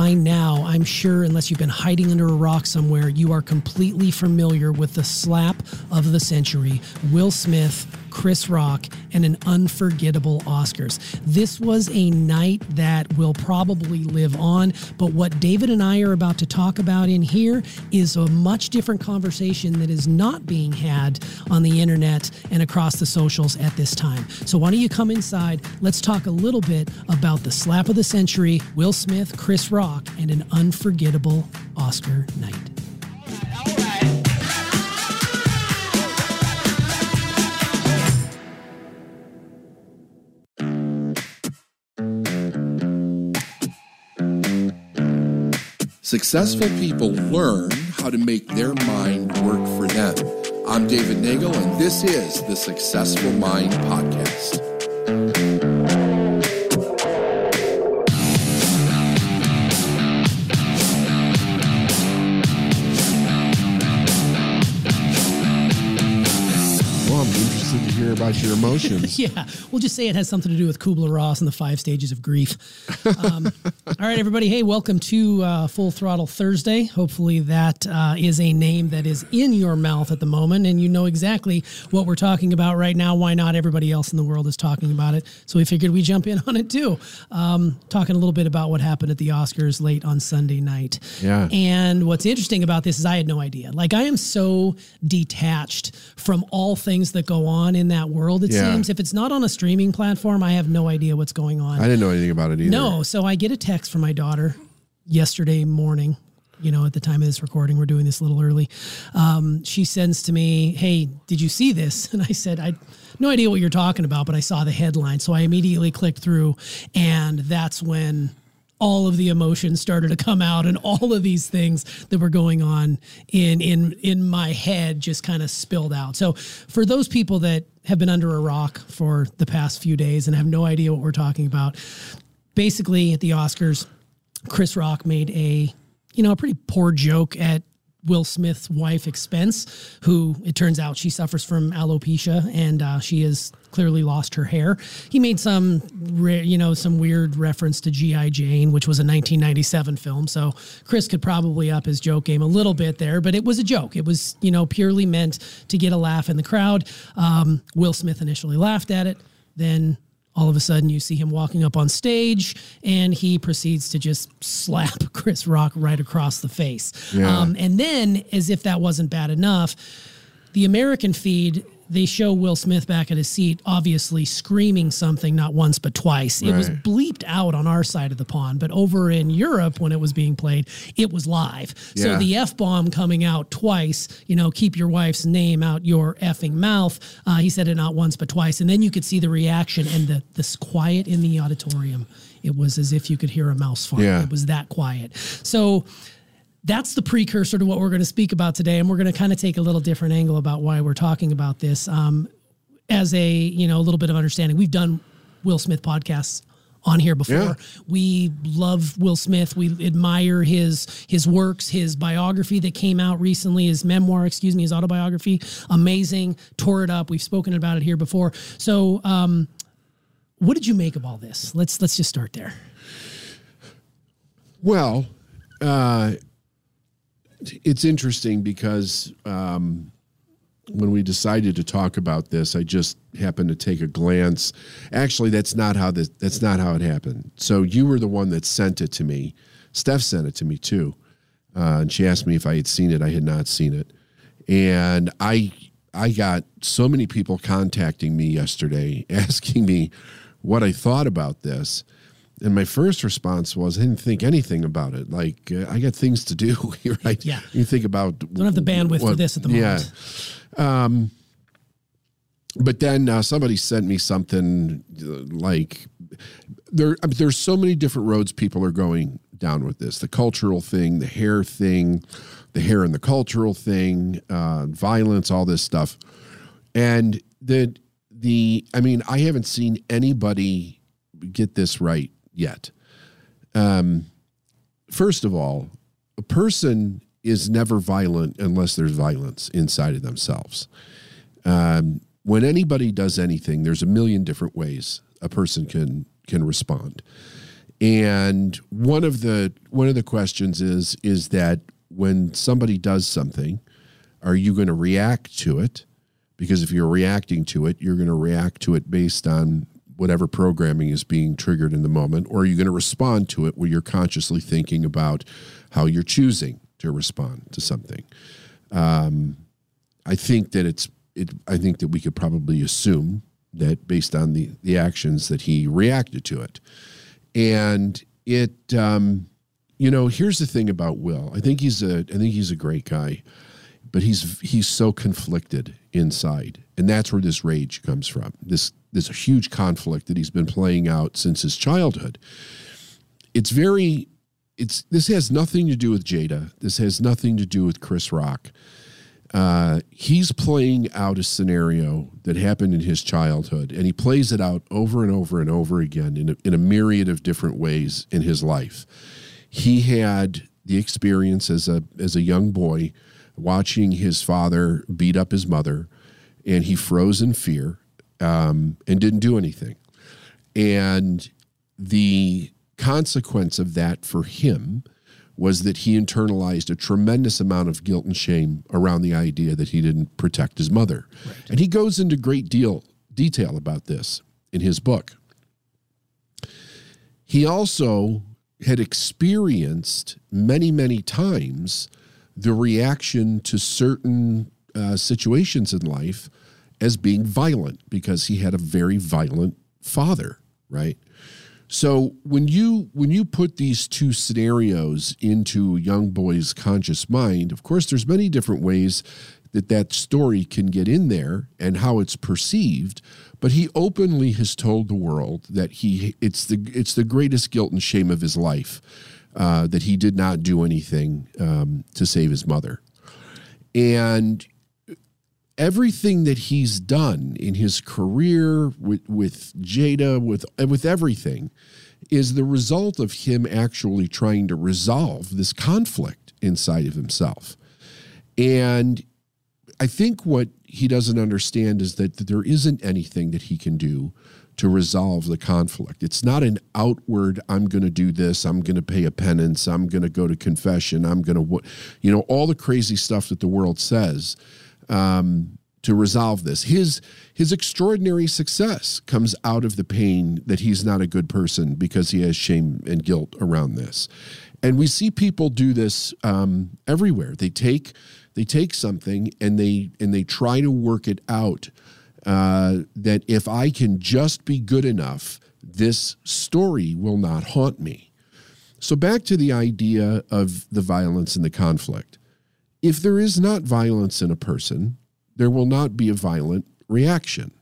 by now, I'm sure, unless you've been hiding under a rock somewhere, you are completely familiar with the slap of the century. Will Smith, Chris Rock, and an unforgettable Oscars. This was a night that will probably live on, but what David and I are about to talk about in here is a much different conversation that is not being had on the internet and across the socials at this time. So, why don't you come inside? Let's talk a little bit about the slap of the century, Will Smith, Chris Rock, and an unforgettable Oscar night. Successful people learn how to make their mind work for them. I'm David Nagel, and this is the Successful Mind Podcast. Interested to hear about your emotions. yeah, we'll just say it has something to do with Kubler Ross and the five stages of grief. Um, all right, everybody. Hey, welcome to uh, Full Throttle Thursday. Hopefully, that uh, is a name that is in your mouth at the moment, and you know exactly what we're talking about right now. Why not? Everybody else in the world is talking about it, so we figured we jump in on it too. Um, talking a little bit about what happened at the Oscars late on Sunday night. Yeah. And what's interesting about this is I had no idea. Like I am so detached from all things that go on in that world. It Yeah. seems if it's not on a streaming platform, I have no idea what's going on. I didn't know anything about it either. No, so I get a text from my daughter yesterday morning. You know, at the time of this recording, we're doing this a little early. Um, she sends to me, "Hey, did you see this?" And I said, "I no idea what you're talking about, but I saw the headline." So I immediately clicked through, and that's when all of the emotions started to come out and all of these things that were going on in in in my head just kind of spilled out. So for those people that have been under a rock for the past few days and have no idea what we're talking about, basically at the Oscars, Chris Rock made a you know a pretty poor joke at Will Smith's wife expense, who it turns out she suffers from alopecia and uh, she has clearly lost her hair. He made some, you know, some weird reference to GI Jane, which was a 1997 film. So Chris could probably up his joke game a little bit there, but it was a joke. It was, you know, purely meant to get a laugh in the crowd. Um, Will Smith initially laughed at it, then all of a sudden you see him walking up on stage and he proceeds to just slap Chris Rock right across the face. Yeah. Um, and then, as if that wasn't bad enough, the American feed, they show Will Smith back at his seat, obviously screaming something not once but twice. It was bleeped out on our side of the pond, but over in Europe when it was being played, it was live. So the F bomb coming out twice, you know, keep your wife's name out your effing mouth. Uh, he said it not once but twice. And then you could see the reaction and the this quiet in the auditorium. It was as if you could hear a mouse fart. Yeah. It was that quiet. So that's the precursor to what we're going to speak about today and we're going to kind of take a little different angle about why we're talking about this um, as a you know a little bit of understanding. We've done will smith podcasts on here before. Yeah. we love will smith. We admire his his works. His biography that came out recently his memoir excuse me his autobiography amazing. Tore it up. We've spoken about it here before. So um, what did you make of all this? Let's let's just start there. Well, uh, it's interesting because um, when we decided to talk about this, I just happened to take a glance. Actually, that's not how this, that's not how it happened. So you were the one that sent it to me. Steph sent it to me too, uh, and she asked me if I had seen it. I had not seen it, and I I got so many people contacting me yesterday asking me what I thought about this. And my first response was, I didn't think anything about it. Like, uh, I got things to do, right? Yeah. You think about. don't have the bandwidth for this at the moment Yeah. Um, but then uh, somebody sent me something uh, like there. There's so many different roads people are going down with this: the cultural thing, the hair thing, the hair and the cultural thing, uh, violence, all this stuff, and the the. I mean, I haven't seen anybody get this right yet. Um, first of all, a person is never violent unless there's violence inside of themselves. Um, when anybody does anything, there's a million different ways a person can can respond, And one of the one of the questions is is that when somebody does something, are you going to react to it? Because if you're reacting to it, you're going to react to it based on whatever programming is being triggered in the moment, or are you going to respond to it where you're consciously thinking about how you're choosing to respond to something? Um, I think that it's it. I think that we could probably assume that based on the the actions that he reacted to it, and it. Um, you know, here's the thing about Will. I think he's a. I think he's a great guy, but he's he's so conflicted inside, and that's where this rage comes from. This this a huge conflict that he's been playing out since his childhood. It's very. It's this has nothing to do with Jada. This has nothing to do with Chris Rock uh, he's playing out a scenario that happened in his childhood, and he plays it out over and over and over again in a, in a myriad of different ways in his life. He had the experience as a as a young boy watching his father beat up his mother, and he froze in fear um, and didn't do anything. And the consequence of that for him was that he internalized a tremendous amount of guilt and shame around the idea that he didn't protect his mother. Right. And he goes into great deal detail about this in his book. He also had experienced many, many times the reaction to certain uh, situations in life as being violent because he had a very violent father, right? So when you when you put these two scenarios into a young boy's conscious mind, of course, there's many different ways that that story can get in there and how it's perceived. But he openly has told the world that he it's the it's the greatest guilt and shame of his life uh, that he did not do anything um, to save his mother, and everything that he's done in his career with with Jada with with everything is the result of him actually trying to resolve this conflict inside of himself. And I think what he doesn't understand is that there isn't anything that he can do to resolve the conflict. It's not an outward, I'm going to do this, I'm going to pay a penance, I'm going to go to confession, I'm going to, you know, all the crazy stuff that the world says um, to resolve this. His his extraordinary success comes out of the pain that he's not a good person because he has shame and guilt around this, and we see people do this um, everywhere. They take they take something and they and they try to work it out. Uh, that if I can just be good enough, this story will not haunt me. So back to the idea of the violence and the conflict if there is not violence in a person, there will not be a violent reaction.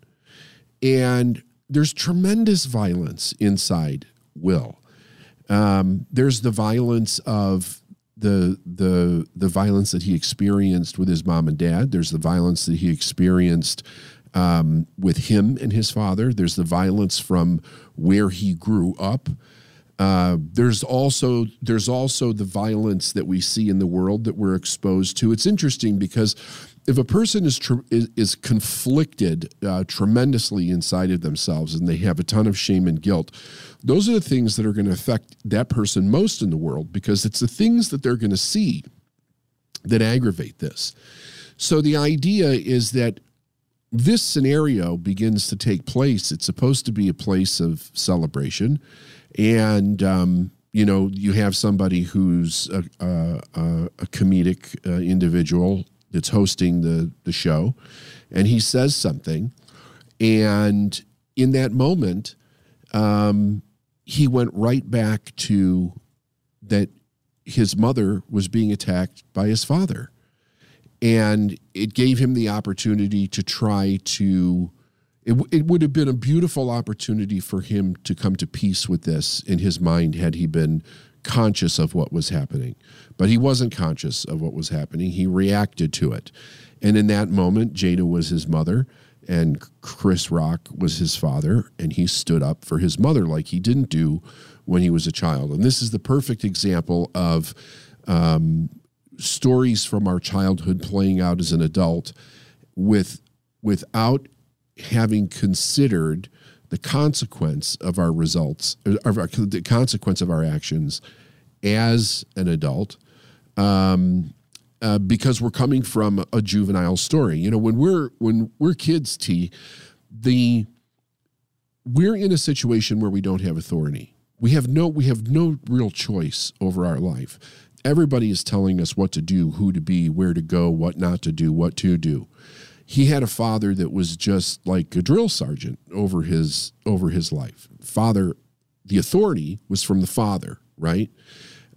And there's tremendous violence inside Will. Um, there's the violence of the the the violence that he experienced with his mom and dad. There's the violence that he experienced um, with him and his father. There's the violence from where he grew up. Uh, there's also there's also the violence that we see in the world that we're exposed to. It's interesting because if a person is tr- is, is, conflicted uh, tremendously inside of themselves and they have a ton of shame and guilt, those are the things that are going to affect that person most in the world because it's the things that they're going to see that aggravate this. So the idea is that this scenario begins to take place. It's supposed to be a place of celebration and um, you know you have somebody who's a, a, a comedic uh, individual that's hosting the the show, and he says something, and in that moment, um, he went right back to that his mother was being attacked by his father, and it gave him the opportunity to try to it, it would have been a beautiful opportunity for him to come to peace with this in his mind had he been conscious of what was happening. But he wasn't conscious of what was happening. He reacted to it. And in that moment, Jada was his mother and Chris Rock was his father. And he stood up for his mother like he didn't do when he was a child. And this is the perfect example of um, stories from our childhood playing out as an adult with without having considered the consequence of our results, of our, the consequence of our actions as an adult, um, uh, because we're coming from a juvenile story. You know, when we're when we're kids, T, the we're in a situation where we don't have authority. We have no we have no real choice over our life. Everybody is telling us what to do, who to be, where to go, what not to do, what to do. He had a father that was just like a drill sergeant over his over his life. Father, the authority was from the father, right?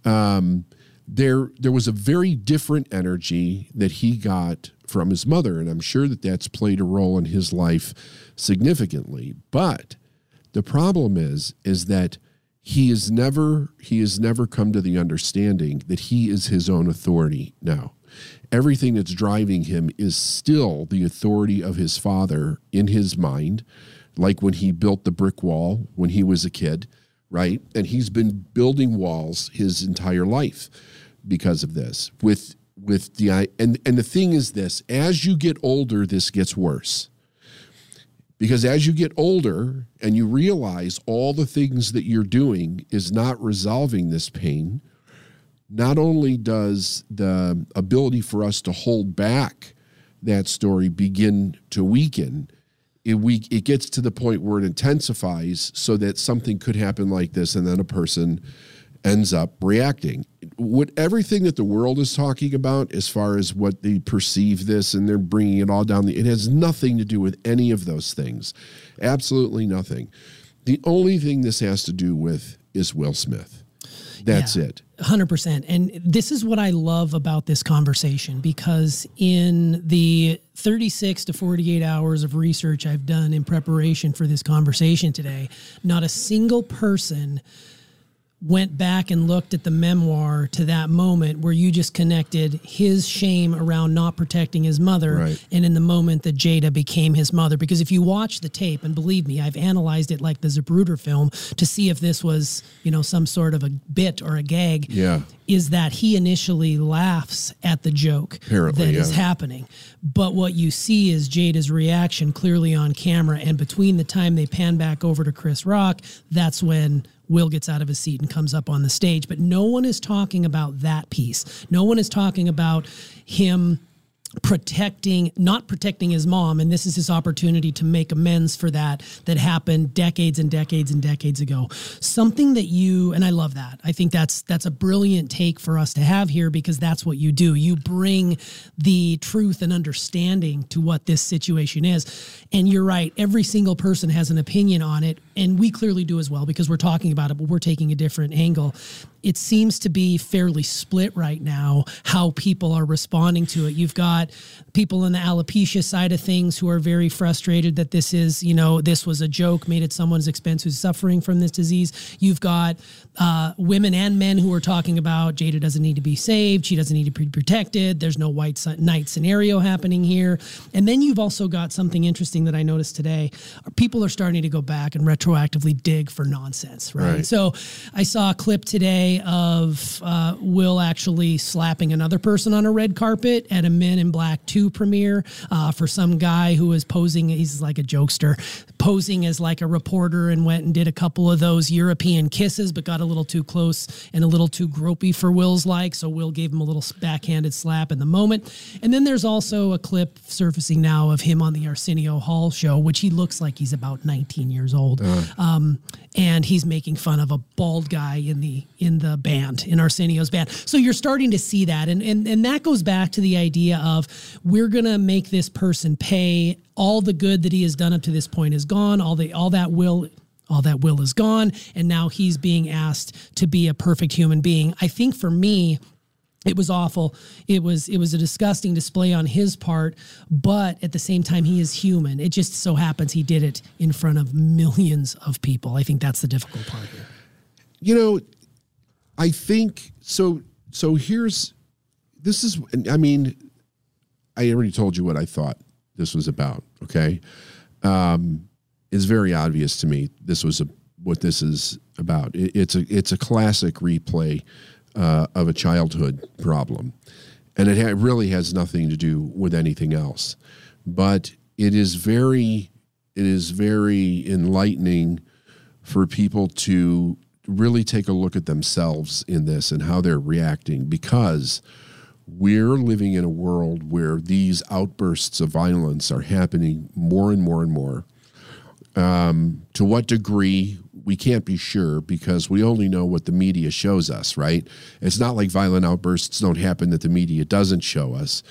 Um, there there was a very different energy that he got from his mother and i'm sure that that's played a role in his life significantly but the problem is is that he has never he has never come to the understanding that he is his own authority now everything that's driving him is still the authority of his father in his mind like when he built the brick wall when he was a kid right? And he's been building walls his entire life because of this. With with the and and the thing is this as you get older this gets worse. Because as you get older and you realize all the things that you're doing is not resolving this pain not only does the ability for us to hold back that story begin to weaken it we it gets to the point where it intensifies so that something could happen like this and then a person ends up reacting. What everything that the world is talking about, as far as what they perceive this, and they're bringing it all down, it has nothing to do with any of those things. Absolutely nothing. The only thing this has to do with is Will Smith. That's yeah, it. 100%. And this is what I love about this conversation because in the 36 to 48 hours of research I've done in preparation for this conversation today, not a single person went back and looked at the memoir to that moment where you just connected his shame around not protecting his mother right. and in the moment that Jada became his mother. Because if you watch the tape, and believe me, I've analyzed it like the Zapruder film to see if this was, you know, some sort of a bit or a gag. Yeah. Is that he initially laughs at the joke Apparently, that yeah. is happening. But what you see is Jada's reaction clearly on camera. And between the time they pan back over to Chris Rock, that's when Will gets out of his seat and comes up on the stage. But no one is talking about that piece. No one is talking about him protecting not protecting his mom and this is his opportunity to make amends for that that happened decades and decades and decades ago. Something that you and i love that. I think that's that's a brilliant take for us to have here because that's what you do. You bring the truth and understanding to what this situation is. And you're right every single person has an opinion on it and we clearly do as well because we're talking about it but we're taking a different angle. It seems to be fairly split right now how people are responding to it. You've got people in the alopecia side of things who are very frustrated that this is, you know, this was a joke made at someone's expense who's suffering from this disease. You've got uh, women and men who are talking about Jada doesn't need to be saved. She doesn't need to be protected. There's no white knight scenario happening here. And then you've also got something interesting that I noticed today. People are starting to go back and retroactively dig for nonsense, right? right. So I saw a clip today of uh, Will actually slapping another person on a red carpet at a Men in Black 2 premiere uh, for some guy who was posing, he's like a jokester, posing as like a reporter and went and did a couple of those European kisses, but got a little too close and a little too gropey for Will's like. So Will gave him a little backhanded slap in the moment. And then there's also a clip surfacing now of him on the Arsenio Hall show, which he looks like he's about 19 years old. Uh. Um, and he's making fun of a bald guy in the in the band in Arsenio's band. So you're starting to see that, and and and that goes back to the idea of we're gonna make this person pay all the good that he has done up to this point is gone. All the all that will all that will is gone, and now he's being asked to be a perfect human being. I think for me it was awful. It was it was a disgusting display on his part but at the same time he is human. It just so happens he did it in front of millions of people. I think that's the difficult part here. You know i think so so here's this is i mean i already told you what i thought this was about okay um it's very obvious to me this was a what this is about it, it's a it's a classic replay uh, of a childhood problem. And it ha- really has nothing to do with anything else. But it is very it is very enlightening for people to really take a look at themselves in this and how they're reacting because we're living in a world where these outbursts of violence are happening more and more and more. Um, to what degree, we can't be sure because we only know what the media shows us, right? It's not like violent outbursts don't happen that the media doesn't show us.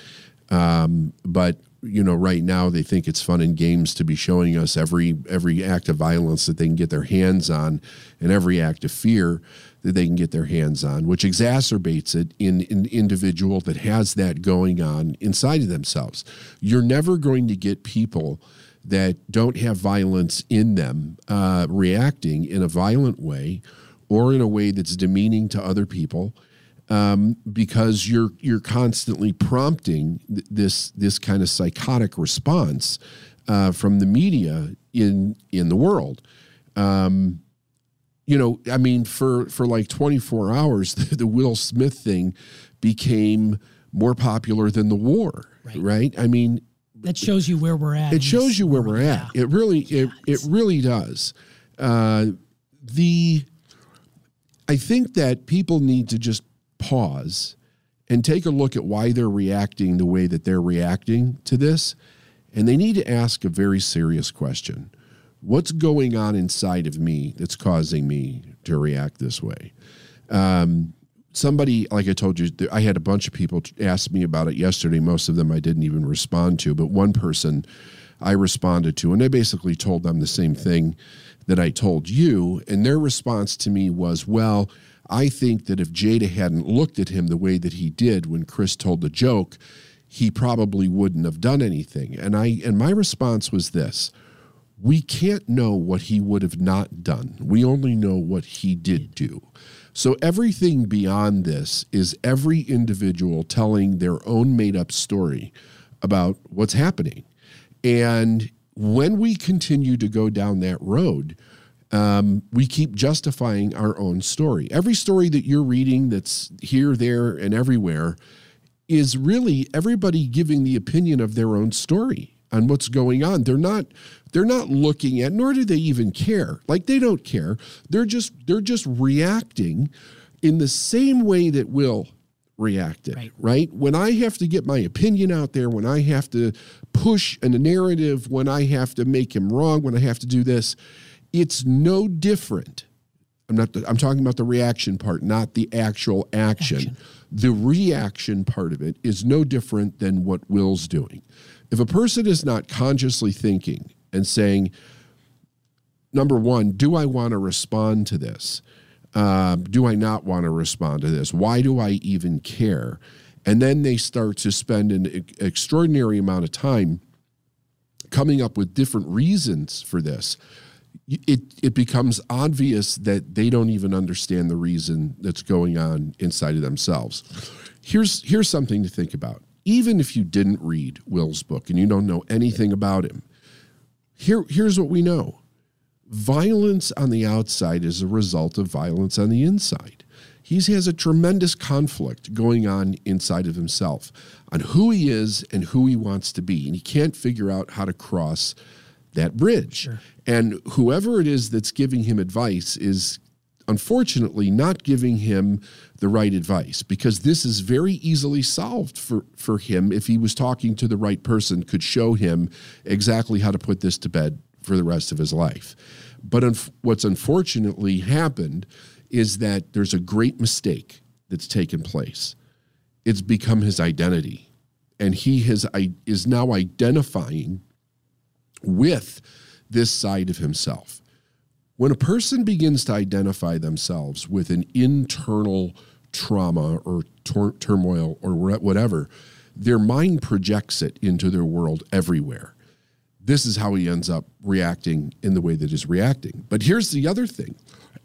Um, but you know, right now they think it's fun and games to be showing us every every act of violence that they can get their hands on, and every act of fear that they can get their hands on, which exacerbates it in an individual that has that going on inside of themselves. You're never going to get people that don't have violence in them uh, reacting in a violent way or in a way that's demeaning to other people um, because you're you're constantly prompting th- this this kind of psychotic response uh, from the media in in the world. Um, you know, I mean, for for like 24 hours, the, the Will Smith thing became more popular than the war, right? right? I mean, that shows you where we're at. It shows you where we're at. Yeah. It really, it, it really does. Uh, the, I think that people need to just pause and take a look at why they're reacting the way that they're reacting to this. And they need to ask a very serious question What's going on inside of me that's causing me to react this way? Um, somebody, like I told you, I had a bunch of people ask me about it yesterday. Most of them I didn't even respond to, but one person I responded to, and I basically told them the same thing that I told you. And their response to me was, Well, I think that if Jada hadn't looked at him the way that he did when Chris told the joke, he probably wouldn't have done anything. And I and my response was this. We can't know what he would have not done. We only know what he did do. So everything beyond this is every individual telling their own made up story about what's happening. And when we continue to go down that road, um, we keep justifying our own story. Every story that you're reading that's here, there, and everywhere is really everybody giving the opinion of their own story on what's going on. They're not they're not looking at nor do they even care. Like they don't care. They're just they're just reacting in the same way that Will reacted, right. right? When I have to get my opinion out there, when I have to push a narrative, when I have to make him wrong, when I have to do this, it's no different. I'm not. I'm talking about the reaction part, not the actual action. action. The reaction part of it is no different than what Will's doing. If a person is not consciously thinking and saying, number one, do I want to respond to this? Uh, do I not want to respond to this? Why do I even care? And then they start to spend an extraordinary amount of time coming up with different reasons for this it it becomes obvious that they don't even understand the reason that's going on inside of themselves. Here's here's something to think about. Even if you didn't read Will's book and you don't know anything about him, here here's what we know. Violence on the outside is a result of violence on the inside. He has a tremendous conflict going on inside of himself on who he is and who he wants to be. And he can't figure out how to cross that bridge. Sure. And whoever it is that's giving him advice is unfortunately not giving him the right advice because this is very easily solved for, for him if he was talking to the right person could show him exactly how to put this to bed for the rest of his life but un- what's unfortunately happened is that there's a great mistake that's taken place it's become his identity and he has is now identifying with this side of himself. When a person begins to identify themselves with an internal trauma or tor- turmoil or whatever, their mind projects it into their world everywhere. This is how he ends up reacting in the way that he's reacting. But here's the other thing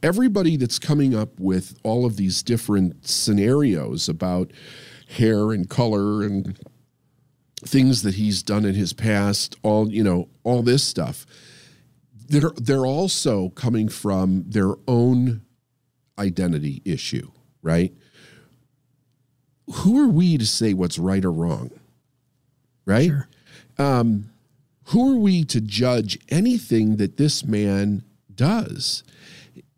everybody that's coming up with all of these different scenarios about hair and color and things that he's done in his past, all, you know, all this stuff. They're they're also coming from their own identity issue, right? Who are we to say what's right or wrong? Right? Sure. Um, who are we to judge anything that this man does?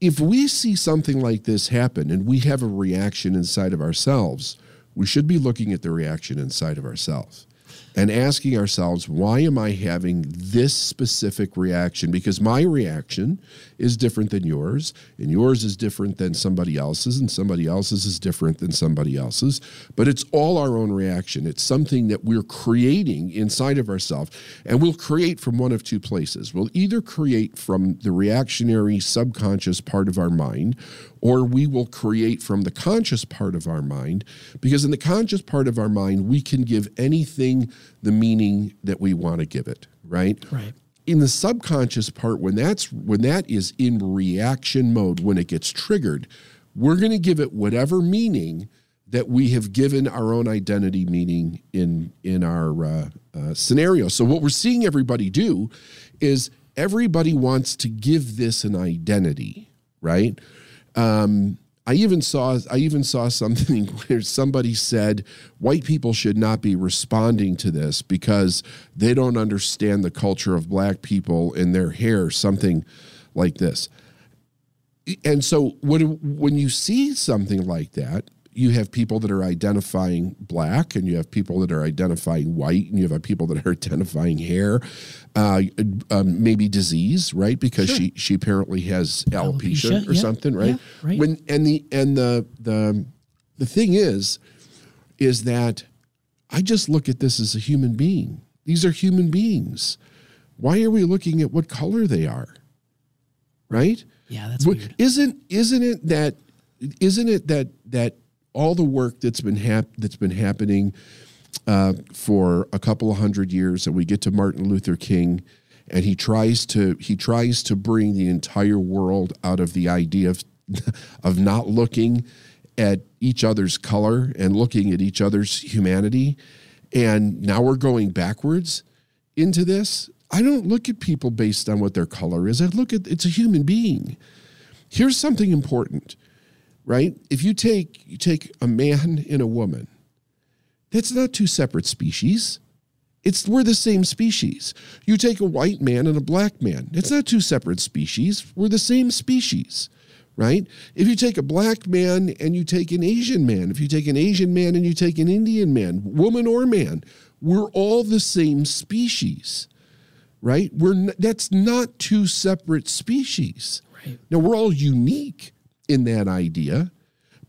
If we see something like this happen and we have a reaction inside of ourselves, we should be looking at the reaction inside of ourselves and asking ourselves, why am I having this specific reaction? Because my reaction is different than yours, and yours is different than somebody else's, and somebody else's is different than somebody else's. But it's all our own reaction. It's something that we're creating inside of ourselves, and we'll create from one of two places. We'll either create from the reactionary subconscious part of our mind, or we will create from the conscious part of our mind because in the conscious part of our mind we can give anything the meaning that we want to give it right? Right. in the subconscious part when that's when that is in reaction mode when it gets triggered we're going to give it whatever meaning that we have given our own identity meaning in in our uh, uh, scenario. So what we're seeing everybody do is everybody wants to give this an identity right? Um, I even saw I even saw something where somebody said white people should not be responding to this because they don't understand the culture of black people and their hair, something like this. And so when when you see something like that, you have people that are identifying black, and you have people that are identifying white, and you have people that are identifying hair, uh, um, maybe disease, right? Because she she apparently has alopecia, Alopecia, or yeah, something, right? yeah, right. When and the and the the the thing is, is that I just look at this as a human being. These are human beings. Why are we looking at what color they are? Right? Yeah, that's What- weird. Isn't isn't it that isn't it that that all the work that's been hap- that's been happening uh, for a couple of hundred years, and we get to Martin Luther King, and he tries to he tries to bring the entire world out of the idea of of not looking at each other's color and looking at each other's humanity, and now we're going backwards into this. I don't look at people based on what their color is. I look at it's a human being. Here's something important, right? If you take you take a man and a woman, that's not two separate species. It's we're the same species. You take a white man and a black man. It's not two separate species. We're the same species, right? If you take a black man and you take an Asian man, if you take an Asian man and you take an Indian man, woman or man, we're all the same species, right? We're that's not two separate species. Right. Now we're all unique in that idea,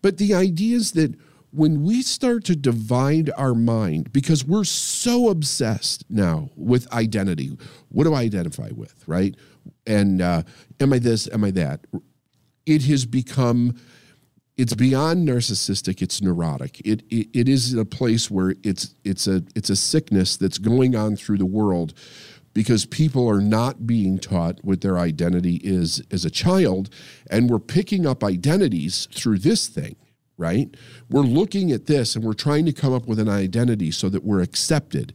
but the idea is that when we start to divide our mind, because we're so obsessed now with identity, what do I identify with, right? And uh, am I this? Am I that? It has become it's beyond narcissistic it's neurotic it, it it is a place where it's it's a it's a sickness that's going on through the world because people are not being taught what their identity is as a child and we're picking up identities through this thing right? We're looking at this and we're trying to come up with an identity so that we're accepted.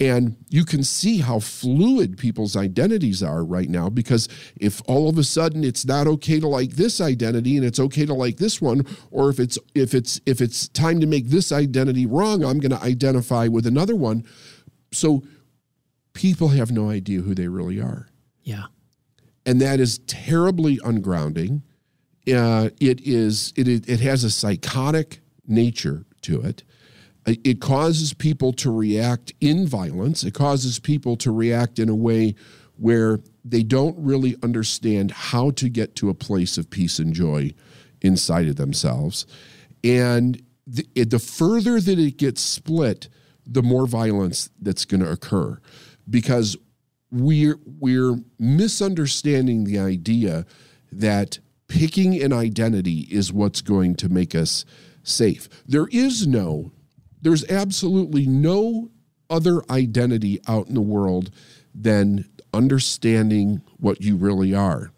And you can see how fluid people's identities are right now because if all of a sudden it's not okay to like this identity and it's okay to like this one or if it's if it's if it's time to make this identity wrong i'm going to identify with another one. So people have no idea who they really are Yeah. and that is terribly ungrounding. Uh, it is it it has a psychotic nature to it. Uh, It causes people to react in violence. It causes people to react in a way where they don't really understand how to get to a place of peace and joy inside of themselves. And the, the further that it gets split, the more violence that's going to occur because we're we're misunderstanding the idea that picking an identity is what's going to make us safe. There is no there's absolutely no other identity out in the world than understanding what you really are.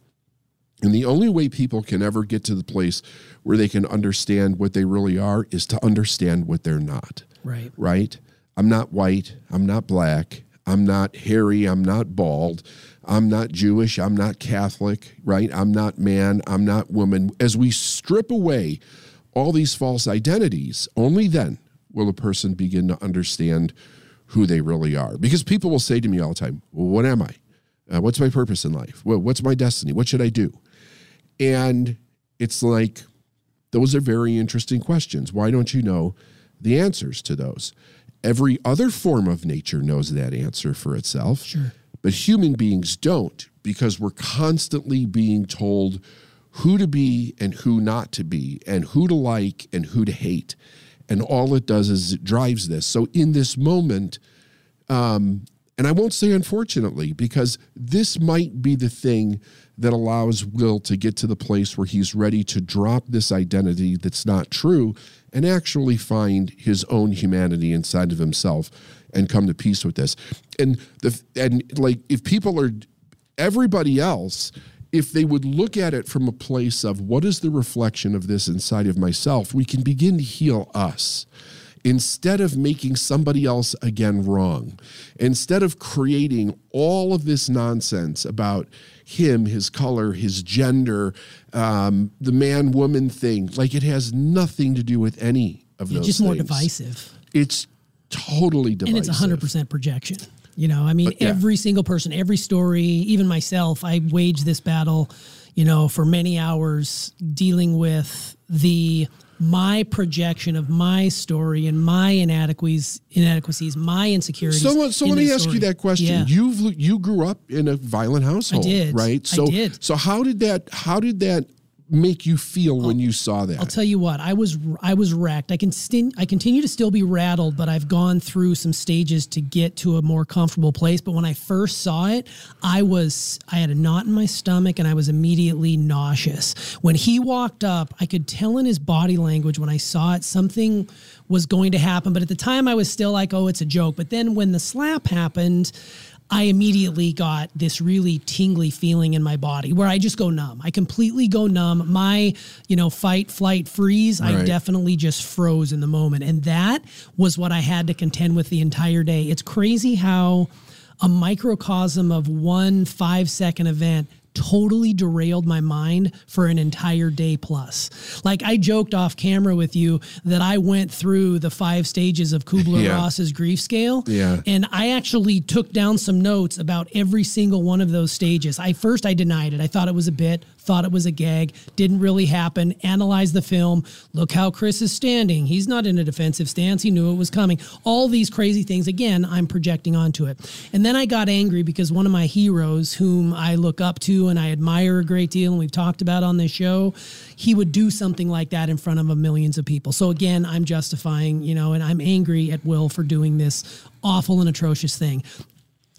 And the only way people can ever get to the place where they can understand what they really are is to understand what they're not Right. right? I'm not white. I'm not black. I'm not hairy. I'm not bald. I'm not Jewish. I'm not Catholic, right? I'm not man. I'm not woman. As we strip away all these false identities, only then will a person begin to understand who they really are. Because people will say to me all the time, well, What am I? Uh, what's my purpose in life? Well, what's my destiny? What should I do? And it's like, those are very interesting questions. Why don't you know the answers to those? Every other form of nature knows that answer for itself. Sure. But human beings don't because we're constantly being told who to be and who not to be, and who to like and who to hate. And all it does is it drives this. So in this moment, um, and I won't say unfortunately, because this might be the thing that allows Will to get to the place where he's ready to drop this identity that's not true and actually find his own humanity inside of himself and come to peace with this. And the and like if people are everybody else if they would look at it from a place of what is the reflection of this inside of myself, we can begin to heal us instead of making somebody else again wrong, instead of creating all of this nonsense about him, his color, his gender, um, the man woman thing, like it has nothing to do with any of It's those. It's just more divisive. It's totally divisive. And it's 100% projection. You know, I mean, yeah. every single person, every story, even myself, I wage this battle, you know, for many hours dealing with the my projection of my story and my inadequacies, inadequacies, my insecurities. So, uh, so in let me ask you that question. Yeah. You've you grew up in a violent household, did. right? I So, did. so how did that how did that make you feel when oh, you saw that? I'll tell you what, I was I was wrecked. I can st- I continue to still be rattled, but I've gone through some stages to get to a more comfortable place. But when I first saw it, I was I had a knot in my stomach and I was immediately nauseous. When he walked up, I could tell in his body language when I saw it something was going to happen. But at the time, I was still like, "Oh, it's a joke." But then when the slap happened. I immediately got this really tingly feeling in my body where I just go numb. I completely go numb. My, you know, fight, flight, freeze, I definitely just froze in the moment. And that was what I had to contend with the entire day. It's crazy how a microcosm of one five second event totally derailed my mind for an entire day plus. Like I joked off camera with you that I went through the five stages of Kubler Yeah. Ross's grief scale. Yeah. And I actually took down some notes about every single one of those stages. I first I denied it. I thought it was a bit, thought it was a gag, didn't really happen. analyze the film. Look how Chris is standing. He's not in a defensive stance. He knew it was coming. All these crazy things. Again, I'm projecting onto it. And then I got angry because one of my heroes, whom I look up to and I admire a great deal, and we've talked about on this show, he would do something like that in front of millions of people. So again, I'm justifying, you know, and I'm angry at Will for doing this awful and atrocious thing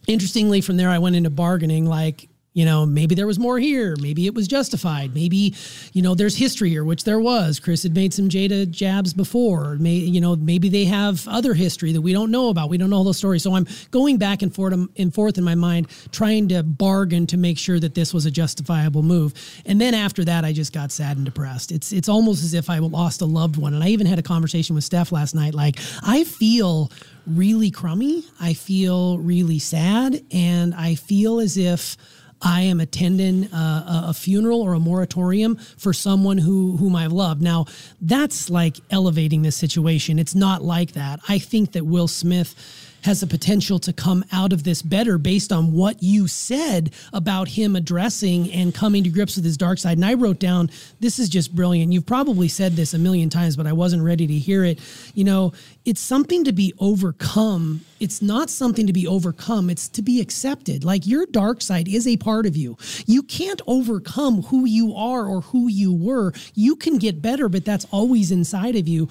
interestingly from there i went into bargaining like you know maybe there was more here maybe it was justified maybe you know there's history here which there was. Chris had made some jada jabs before may you know maybe they have other history that we don't know about we don't know all those stories. So i'm going back and forth and forth in my mind trying to bargain to make sure that this was a justifiable move. And then after that i just got sad and depressed. It's it's almost as if i lost a loved one. And i even had a conversation with steph last night like i feel really crummy. I feel really sad, and I feel as if I am attending a, a funeral or a moratorium for someone who whom I've loved. Now, that's like elevating this situation. It's not like that. I think that Will Smith has the potential to come out of this better based on what you said about him addressing and coming to grips with his dark side. And I wrote down, this is just brilliant. You've probably said this a million times, but I wasn't ready to hear it. You know, it's something to be overcome. It's not something to be overcome, it's to be accepted. Like your dark side is a part of you. You can't overcome who you are or who you were. You can get better, but that's always inside of you.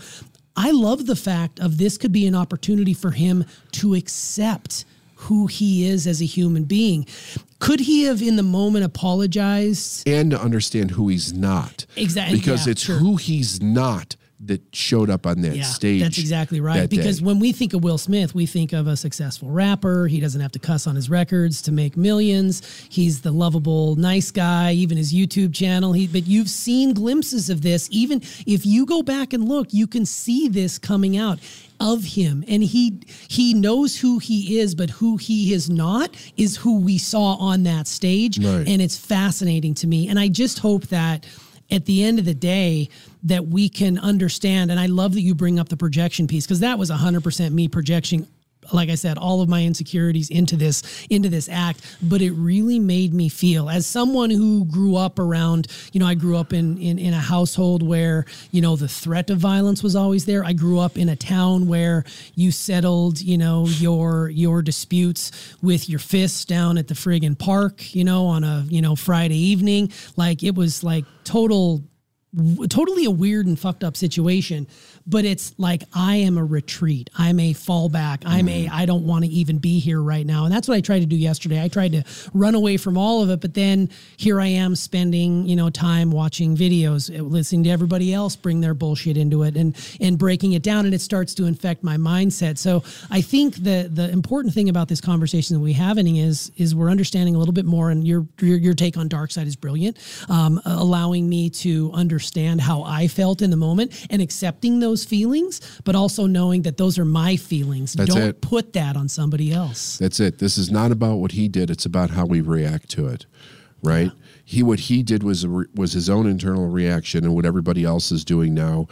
I love the fact of this could be an opportunity for him to accept who he is as a human being. Could he have in the moment apologized? and to understand who he's not. Exactly, Because yeah, it's sure. who he's not that showed up on that Yeah, stage. that's exactly right. Because day. when we think of Will Smith, we think of a successful rapper. He doesn't have to cuss on his records to make millions. He's the lovable, nice guy. Even his YouTube channel. He, but you've seen glimpses of this. Even if you go back and look, you can see this coming out of him and he he knows who he is but who he is not is who we saw on that stage Right. and it's fascinating to me and i just hope that at the end of the day that we can understand and i love that you bring up the projection piece because that was 100% me projecting like I said, all of my insecurities into this into this act, but it really made me feel as someone who grew up around, you know, I grew up in in, in a household where, you know, the threat of violence was always there. I grew up in a town where you settled, you know, your your disputes with your fists down at the friggin' park, you know, on a, you know, Friday evening. Like it was like total totally a weird and fucked up situation but it's like I am a retreat. I'm a fallback. I'm mm. a I don't want to even be here right now. And that's what I tried to do yesterday. I tried to run away from all of it, but then here I am spending, you know, time watching videos, uh, listening to everybody else bring their bullshit into it and and breaking it down and it starts to infect my mindset. So I think the the important thing about this conversation that we have, having is is we're understanding a little bit more and your your, your take on dark side is brilliant. Um, allowing me to understand how I felt in the moment and accepting those those feelings, but also knowing that those are my feelings. That's Don't it. put that on somebody else. That's it. This is not about what he did. It's about how we react to it, right? Yeah. He what he did was was his own internal reaction, and what everybody else is doing now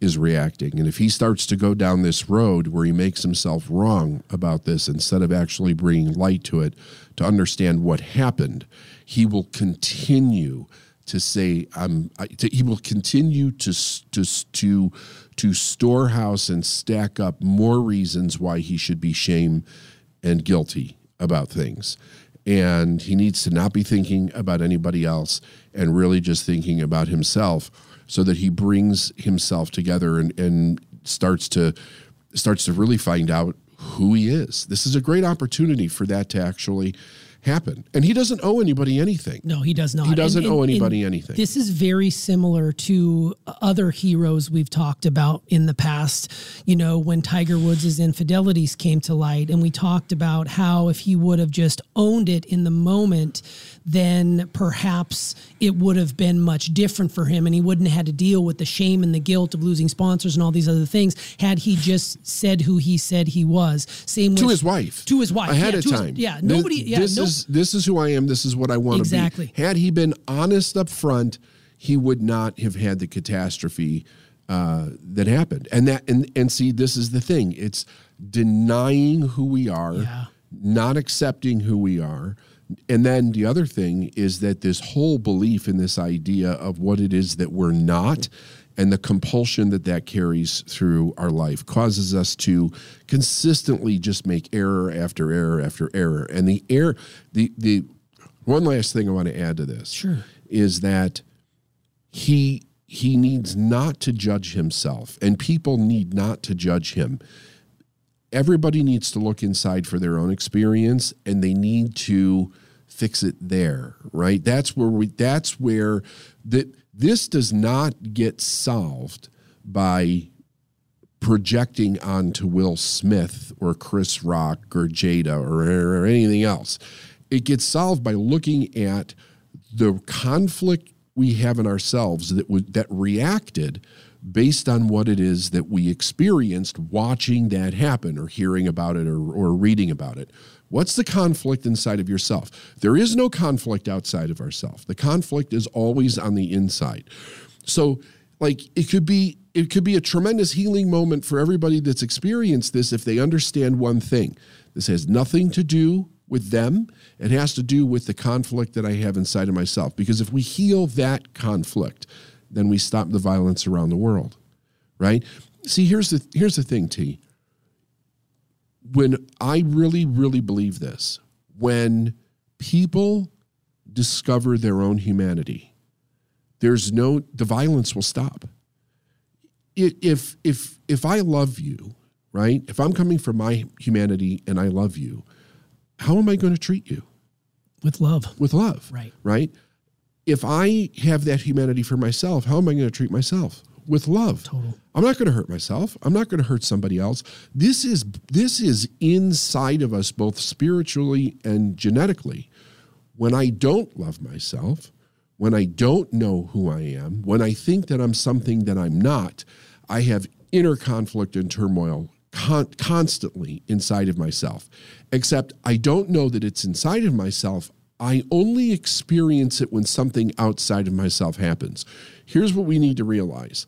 is reacting. And if he starts to go down this road where he makes himself wrong about this instead of actually bringing light to it to understand what happened, he will continue to say I'm. I, to, he will continue to to to to storehouse and stack up more reasons why he should be shame and guilty about things. And he needs to not be thinking about anybody else and really just thinking about himself so that he brings himself together and, and starts to starts to really find out who he is. This is a great opportunity for that to actually happen. And he doesn't owe anybody anything. No, he does not. He doesn't and, owe anybody anything. This is very similar to other heroes we've talked about in the past. You know, when Tiger Woods' infidelities came to light, and we talked about how if he would have just owned it in the moment, then perhaps it would have been much different for him and he wouldn't have had to deal with the shame and the guilt of losing sponsors and all these other things had he just said who he said he was. Same to his wife. To his wife. Ahead yeah, of time. His, yeah. Nobody this, yeah, this is this is who I am, this is what I want exactly. to be. Had he been honest up front, he would not have had the catastrophe uh, that happened. And that and and see, this is the thing. It's denying who we are, yeah. not accepting who we are, and then the other thing is that this whole belief in this idea of what it is that we're not and the compulsion that that carries through our life causes us to consistently just make error after error after error. And the error the the one last thing i want to add to this sure. is that he he needs not to judge himself and people need not to judge him. Everybody needs to look inside for their own experience and they need to fix it there right? That's where we that's where that this does not get solved by projecting onto Will Smith or Chris Rock or Jada or, or anything else it gets solved by looking at the conflict we have in ourselves that would that reacted based on what it is that we experienced watching that happen or hearing about it or, or reading about it. What's the conflict inside of yourself? There is no conflict outside of ourself. The conflict is always on the inside. So, like, it could be it could be a tremendous healing moment for everybody that's experienced this if they understand one thing. This has nothing to do with them. It has to do with the conflict that I have inside of myself. Because if we heal that conflict, then we stop the violence around the world, right? See, here's the here's the thing, T. When I really, really believe this, when people discover their own humanity, there's no the violence will stop. If if if I love you, right? If I'm coming from my humanity and I love you, how am I going to treat you? With love. With love. Right. Right if I have that humanity for myself, how am I going to treat myself? With love. Total. I'm not going to hurt myself. I'm not going to hurt somebody else. This is this is inside of us both spiritually and genetically. When I don't love myself, when I don't know who I am, when I think that I'm something that I'm not, I have inner conflict and turmoil con- constantly inside of myself. Except I don't know that it's inside of myself. I only experience it when something outside of myself happens. Here's what we need to realize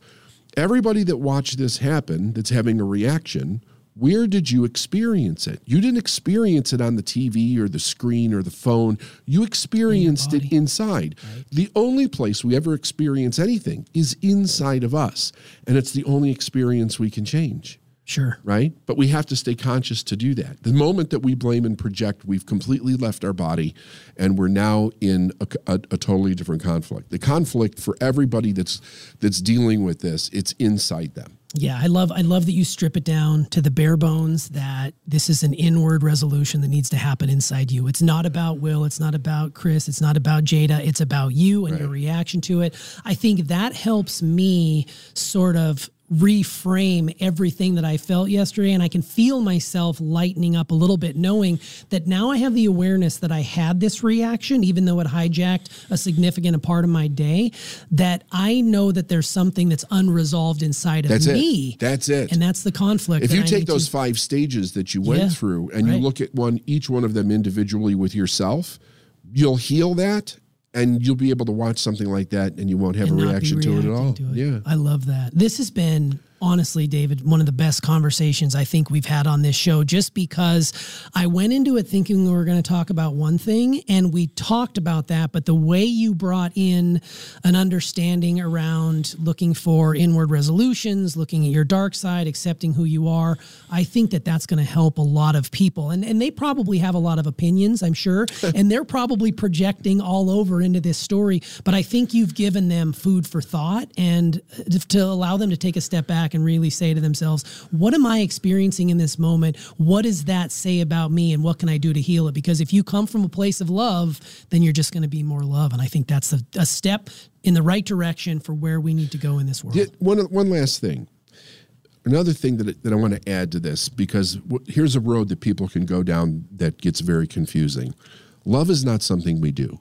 everybody that watched this happen, that's having a reaction, Where did you experience it? You didn't experience it on the TV or the screen or the phone. You experienced it inside. The only place we ever experience anything is inside of us. And it's the only experience we can change Sure. right? But we have to stay conscious to do that. The moment that we blame and project, we've completely left our body, and we're now in a, a, a totally different conflict. The conflict for everybody that's that's dealing with this, it's inside them. Yeah, I love I love that you strip it down to the bare bones that this is an inward resolution that needs to happen inside you. It's not about Will, it's not about Chris, it's not about Jada, it's about you and your reaction to it. I think that helps me sort of reframe everything that I felt yesterday and I can feel myself lightening up a little bit knowing that now I have the awareness that I had this reaction even though it hijacked a significant part of my day that I know that there's something that's unresolved inside of That's me. it. That's it. And that's the conflict. if you take need to- those five stages that you went Yeah, through and you look at one each one of them individually with yourself, you'll heal that and you'll be able to watch something like that and you won't have and a reaction to it at all. it. Yeah. I love that. This has been honestly, David, one of the best conversations I think we've had on this show just because I went into it thinking we were going to talk about one thing and we talked about that, but the way you brought in an understanding around looking for inward resolutions, looking at your dark side, accepting who you are, I think that that's going to help a lot of people. And and they probably have a lot of opinions, I'm sure, and they're probably projecting all over into this story, but I think you've given them food for thought and to allow them to take a step back and really say to themselves, what am I experiencing in this moment? What does that say about me and what can I do to heal it? Because if you come from a place of love, then you're just going to be more love. And I think that's a, a step in the right direction for where we need to go in this world. One one last thing. Another thing that that I want to add to this because here's a road that people can go down that gets very confusing. Love is not something we do.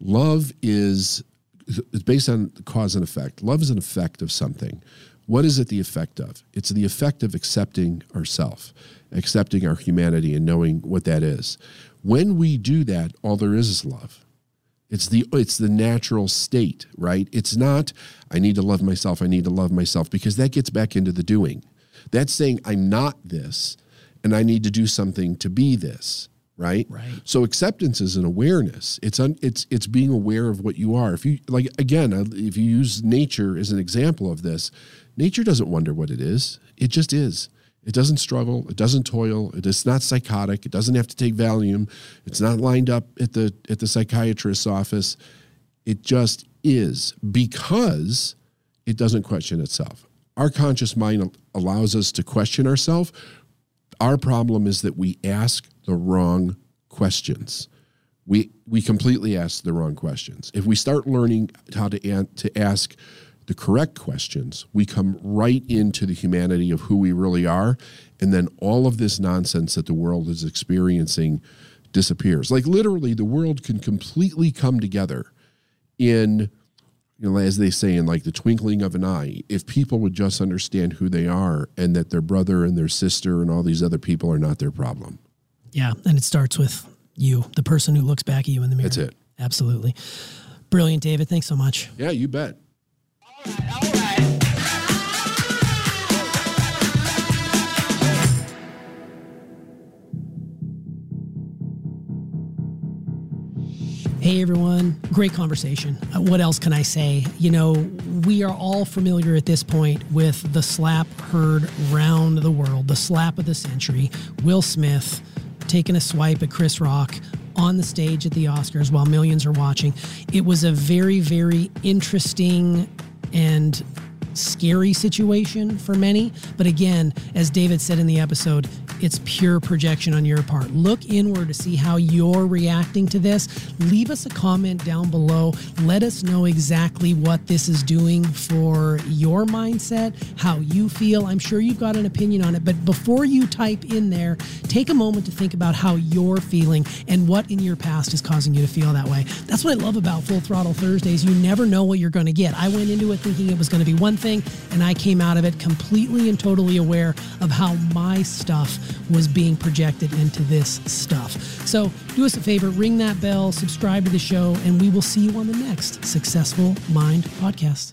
Love is it's based on cause and effect. Love is an effect of something. What is it the effect of? It's the effect of accepting ourself, accepting our humanity and knowing what that is. When we do that, all there is is love. It's the it's the natural state, right? It's not I need to love myself, I need to love myself because that gets back into the doing. That's saying I'm not this and I need to do something to be this, right? Right. So acceptance is an awareness. It's un, it's it's being aware of what you are. If you like again, if you use nature as an example of this, nature doesn't wonder what it is. It just is. It doesn't struggle. It doesn't toil. It is not psychotic. It doesn't have to take Valium. It's not lined up at the at the psychiatrist's office. It just is because it doesn't question itself. Our conscious mind allows us to question ourselves. Our problem is that we ask the wrong questions. We we completely ask the wrong questions. If we start learning how to an, to ask the correct questions, we come right into the humanity of who we really are, and then all of this nonsense that the world is experiencing disappears. Like literally, the world can completely come together in you know, as they say, in like the twinkling of an eye, if people would just understand who they are and that their brother and their sister and all these other people are not their problem. Yeah, and it starts with you, the person who looks back at you in the mirror. That's it. Absolutely. Brilliant, David. Thanks so much. Yeah, you bet. Hey everyone, great conversation. Uh, what else can I say? You know, we are all familiar at this point with the slap heard round the world, the slap of the century. Will Smith taking a swipe at Chris Rock on the stage at the Oscars while millions are watching. It was a very, very interesting and scary situation for many. But again, as David said in the episode, it's pure projection on your part. Look inward to see how you're reacting to this. Leave us a comment down below. Let us know exactly what this is doing for your mindset, how you feel. I'm sure you've got an opinion on it, but before you type in there, take a moment to think about how you're feeling and what in your past is causing you to feel that way. That's what I love about Full Throttle Thursdays. You never know what you're going to get. I went into it thinking it was going to be one thing, and I came out of it completely and totally aware of how my stuff was being projected into this stuff. So do us a favor, ring that bell, subscribe to the show, and we will see you on the next Successful Mind podcast.